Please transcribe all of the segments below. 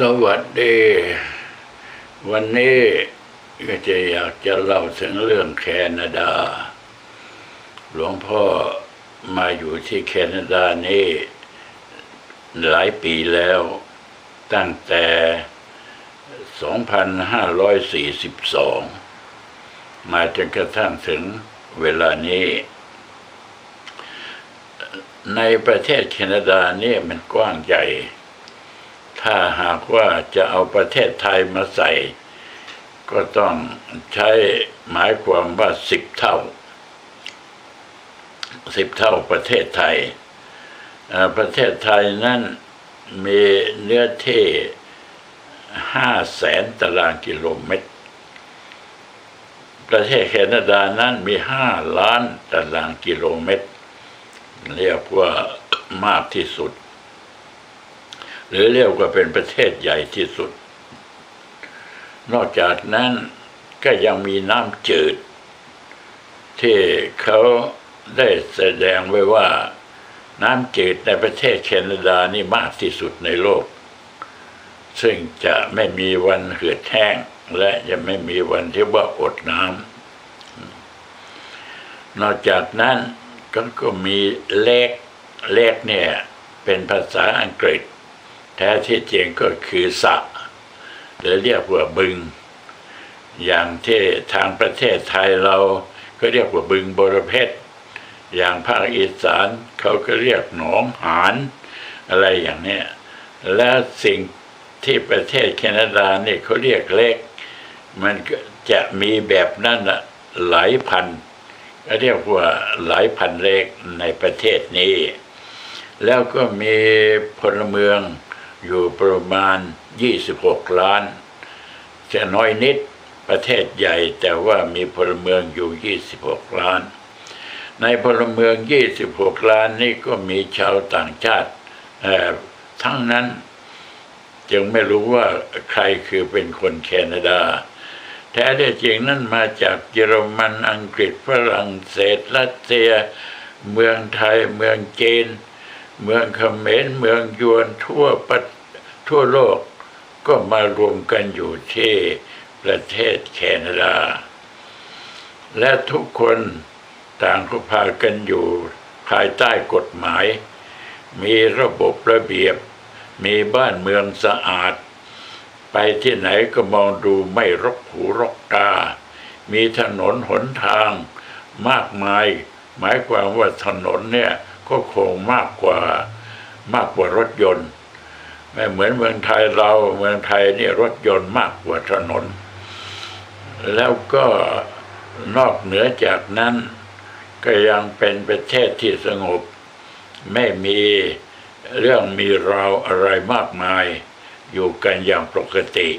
สวัสดี วันนี้ก็จะอยากจะเล่าถึงเรื่องแคนาดา หลวงพ่อมาอยู่ที่แคนาดานี่หลายปีแล้ว ตั้งแต่ 2542 มาจนกระทั่งถึงเวลานี้ ในประเทศแคนาดาเนี่ยมันกว้างใหญ่ ถ้าหากว่าจะเอาประเทศไทยมาใส่ ก็ต้องใช้หมายความว่าสิบเท่าสิบเท่าประเทศไทย ประเทศไทยนั้นมีเนื้อที่ห้าแสนตารางกิโลเมตร ประเทศแคนาดานั้นมีห้าล้านตารางกิโลเมตร เรียกว่ามากที่สุด หรือเรียกว่าเป็นประเทศใหญ่ที่สุด นอกจากนั้นก็ยังมีน้ำจืด ที่เขาได้แสดงไว้ว่าน้ำจืดในประเทศแคนาดานี่มากที่สุดในโลก ซึ่งจะไม่มีวันเหือดแห้ง และจะไม่มีวันที่ว่าอดน้ำนอกจากนั้นก็ก็มีเลขเลขเนี่ยเป็นภาษาอังกฤษ แท้ที่จริงก็คือสะหรือเรียกว่าบึง อย่างที่ทางประเทศไทยเราก็เรียกว่าบึงบรเพชรอย่างภาคอีสานเขาก็เรียกหนองหานอะไรอย่างนี้และสิ่งที่ประเทศแคนาดาเนี่ยเขาเรียกเลขมันจะมีแบบนั้นหลายพันเรียกว่าหลายพันเลขในประเทศนี้ แล้วก็มีพลเมือง อยู่ประมาณ 26 ล้าน จะน้อยนิดประเทศใหญ่แต่ว่ามีพลเมืองอยู่ 26 ล้าน ในพลเมือง 26 ล้านนี่ก็มีชาวต่างชาติทั้งนั้นจึงไม่รู้ว่าใครคือเป็นคนแคนาดา แท้ที่จริงนั่นมาจากเยอรมันอังกฤษฝรั่งเศสรัสเซีย เมืองไทยเมืองจีนเมืองเขมรเมืองยวนทั่วประ ทั่วโลกก็มารวมกันอยู่ที่ประเทศแคนาดา และทุกคนต่างก็พากันอยู่ภายใต้กฎหมาย มีระบบระเบียบ มีบ้านเมืองสะอาด ไปที่ไหนก็มองดูไม่รกหูรกตา มีถนนหนทางมากมาย หมายความว่าถนนเนี่ยก็คงมากกว่ามากกว่ารถยนต์ ไม่เหมือนเมืองไทยเราเมืองไทยนี่รถยนต์มากกว่าถนน แล้วก็นอกเหนือจากนั้น ก็ยังเป็นประเทศที่สงบ ไม่มีเรื่องมีราวอะไรมากมาย อยู่กันอย่างปกติ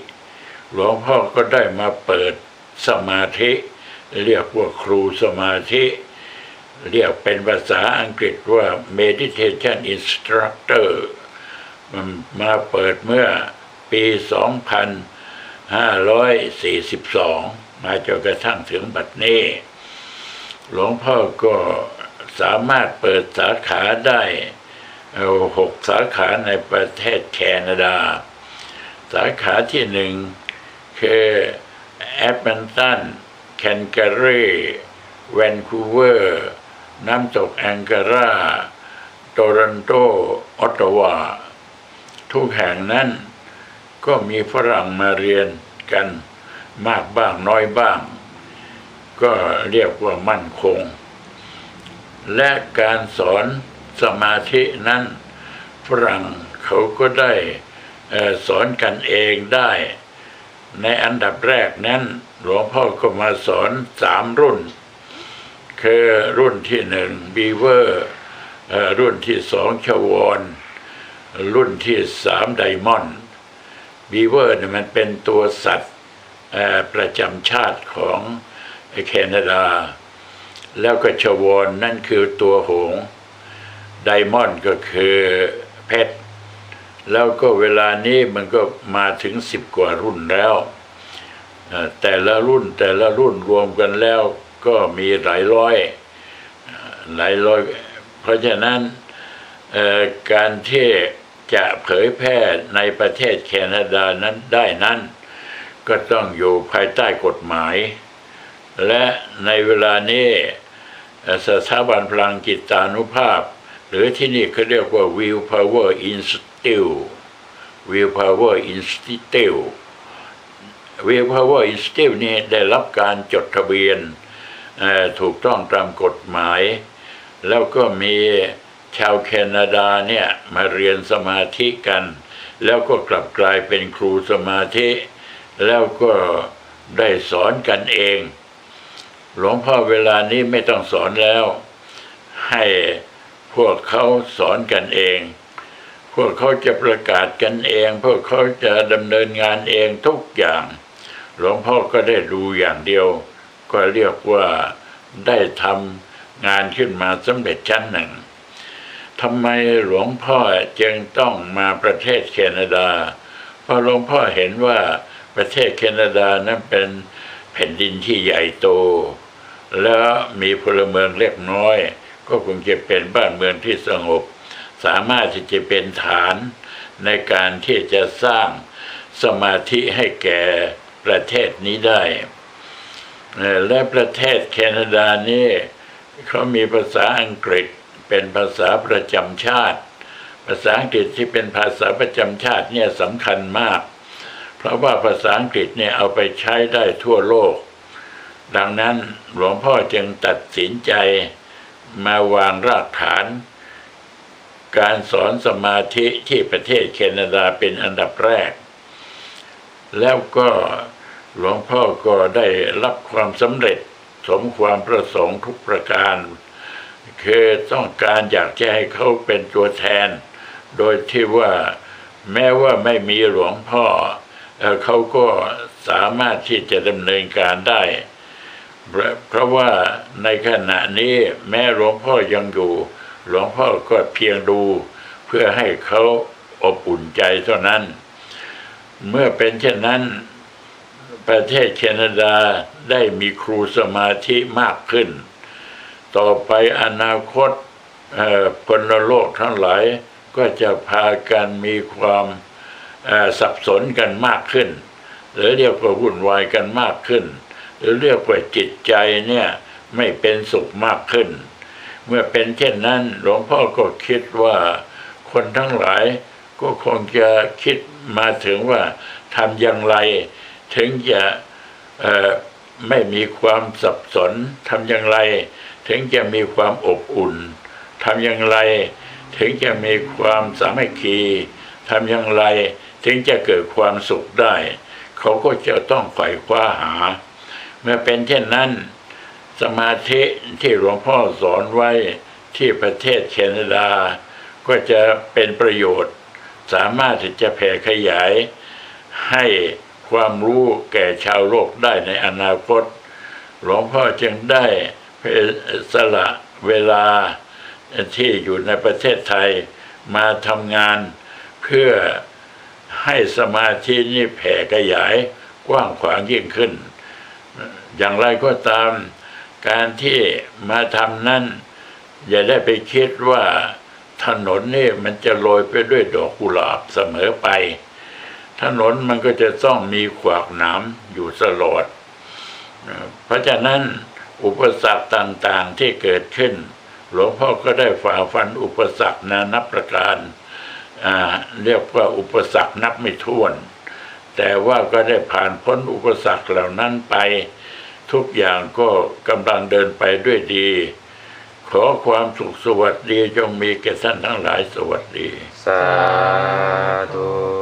หลวงพ่อก็ได้มาเปิดสมาธิ เรียกว่าครูสมาธิ เรียกเป็นภาษาอังกฤษว่า meditation instructor มันมาเปิดเมื่อปี 2542 มาจนกระทั่งถึงบัดนี้ หลวงพ่อก็สามารถเปิดสาขาได้หกสาขาในประเทศแคนาดา สาขาที่หนึ่งคือแอดมันตันแคนการีแวนคูเวอร์น้ำตกแองการาโตรอนโตออตตาวา ทุกแห่งนั้น ก็มีฝรั่งมาเรียนกันมากบ้างน้อยบ้าง ก็เรียกว่ามั่นคง และการสอนสมาธินั้น ฝรั่งเขาก็ได้สอนกันเองได้ ในอันดับแรกนั้น หลวงพ่อก็มาสอนสามรุ่น คือรุ่นที่หนึ่ง Beaver รุ่นที่สอง Swan รุ่นที่สาม Diamond Beaver เนี่ยมันเป็นตัวสัตว์ประจำชาติของแคนาดา แล้วก็ Swan นั่นคือตัวหงส์ Diamond ก็คือเพชรแล้วก็เวลานี้มันก็มาถึงสิบกว่ารุ่นแล้ว แต่ละรุ่นแต่ละรุ่นรวมกันแล้วก็มีหลายร้อย หลายร้อย เพราะฉะนั้นการที่ จะเผยแพร่ในประเทศแคนาดานั้นได้นั้น ก็ต้องอยู่ภายใต้กฎหมาย และในเวลานี้สถาบันพลังจิตานุภาพ หรือที่นี่เขาเรียกว่า Will Power Institute Will Power Institute Will Power Institute นี่ได้รับการจดทะเบียนถูกต้องตามกฎหมาย แล้วก็มี ชาวแคนาดาเนี่ยมาเรียนสมาธิกัน แล้วก็กลับกลายเป็นครูสมาธิ แล้วก็ได้สอนกันเอง หลวงพ่อเวลานี้ไม่ต้องสอนแล้ว ให้พวกเขาสอนกันเอง พวกเขาจะประกาศกันเอง พวกเขาจะดำเนินงานเองทุกอย่าง หลวงพ่อก็ได้ดูอย่างเดียว ก็เรียกว่าได้ทำงานขึ้นมาสำเร็จชั้นหนึ่ง ทำไมหลวงพ่อจึงต้องมาประเทศแคนาดา เพราะหลวงพ่อเห็นว่าประเทศแคนาดานั้นเป็นแผ่นดินที่ใหญ่โต แล้วมีพลเมืองเล็กน้อย ก็คงจะเป็นบ้านเมืองที่สงบ สามารถที่จะเป็นฐานในการที่จะสร้างสมาธิให้แก่ประเทศนี้ได้ และประเทศแคนาดานี่เขามีภาษาอังกฤษ เป็นภาษาประจำชาติ ภาษาอังกฤษที่เป็นภาษาประจำชาติเนี่ยสำคัญมาก เพราะว่าภาษาอังกฤษเนี่ยเอาไปใช้ได้ทั่วโลก ดังนั้นหลวงพ่อจึงตัดสินใจมาวางรากฐาน การสอนสมาธิที่ประเทศแคนาดาเป็นอันดับแรก แล้วก็หลวงพ่อก็ได้รับความสำเร็จสมความประสงค์ทุกประการ คือต้องการอยากจะให้เขาเป็นตัวแทน โดยที่ว่าแม้ว่าไม่มีหลวงพ่อเขาก็สามารถที่จะดำเนินการได้เพราะเพราะว่าในขณะนี้แม้หลวงพ่อยังอยู่ หลวงพ่อก็เพียงดู เพื่อให้เขาอบอุ่นใจเท่านั้น เมื่อเป็นเช่นนั้น ประเทศแคนาดาได้มีครูสมาธิมากขึ้น ต่อไปอนาคตเอ่อพลโลกทั้งหลายก็จะพากันมีความสับสนกันมากขึ้น หรือเรียกว่าวุ่นวายกันมากขึ้น หรือเรียกว่าจิตใจเนี่ยไม่เป็นสุขมากขึ้น เมื่อเป็นเช่นนั้นหลวงพ่อก็คิดว่าคนทั้งหลายก็คงจะคิดมาถึงว่าทำอย่างไร ถึงจะไม่มีความสับสนทำอย่างไร ถึงจะมีความอบอุ่นทำอย่างไรถึงจะมีความสามัคคีทำอย่างไรถึงจะเกิดความสุขได้ เขาก็จะต้องไขว่คว้าหา เมื่อเป็นเช่นนั้น สมาธิที่หลวงพ่อสอนไว้ที่ประเทศแคนาดา ก็จะเป็นประโยชน์ สามารถที่จะแผ่ขยาย ให้ความรู้แก่ชาวโลกได้ในอนาคต หลวงพ่อจึงได้ สละเวลาที่อยู่ในประเทศไทยมาทำงานเพื่อให้สมาธินี้แผ่ขยายกว้างขวางยิ่งขึ้น อย่างไรก็ตามการที่มาทำนั้น อย่าได้ไปคิดว่าถนนนี่มันจะโรยไปด้วยดอกกุหลาบเสมอไป ถนนมันก็จะต้องมีขวากหนามอยู่ตลอด เพราะฉะนั้น อุปสรรคต่างๆที่เกิดขึ้น หลวงพ่อก็ได้ฝ่าฟันอุปสรรคนานับประการเรียกว่าอุปสรรคนับไม่ถ้วน แต่ว่าก็ได้ผ่านพ้นอุปสรรคเหล่านั้นไป ทุกอย่างก็กำลังเดินไปด้วยดี ขอความสุขสวัสดีจงมีแก่ท่านทั้งหลายสวัสดี สาธุ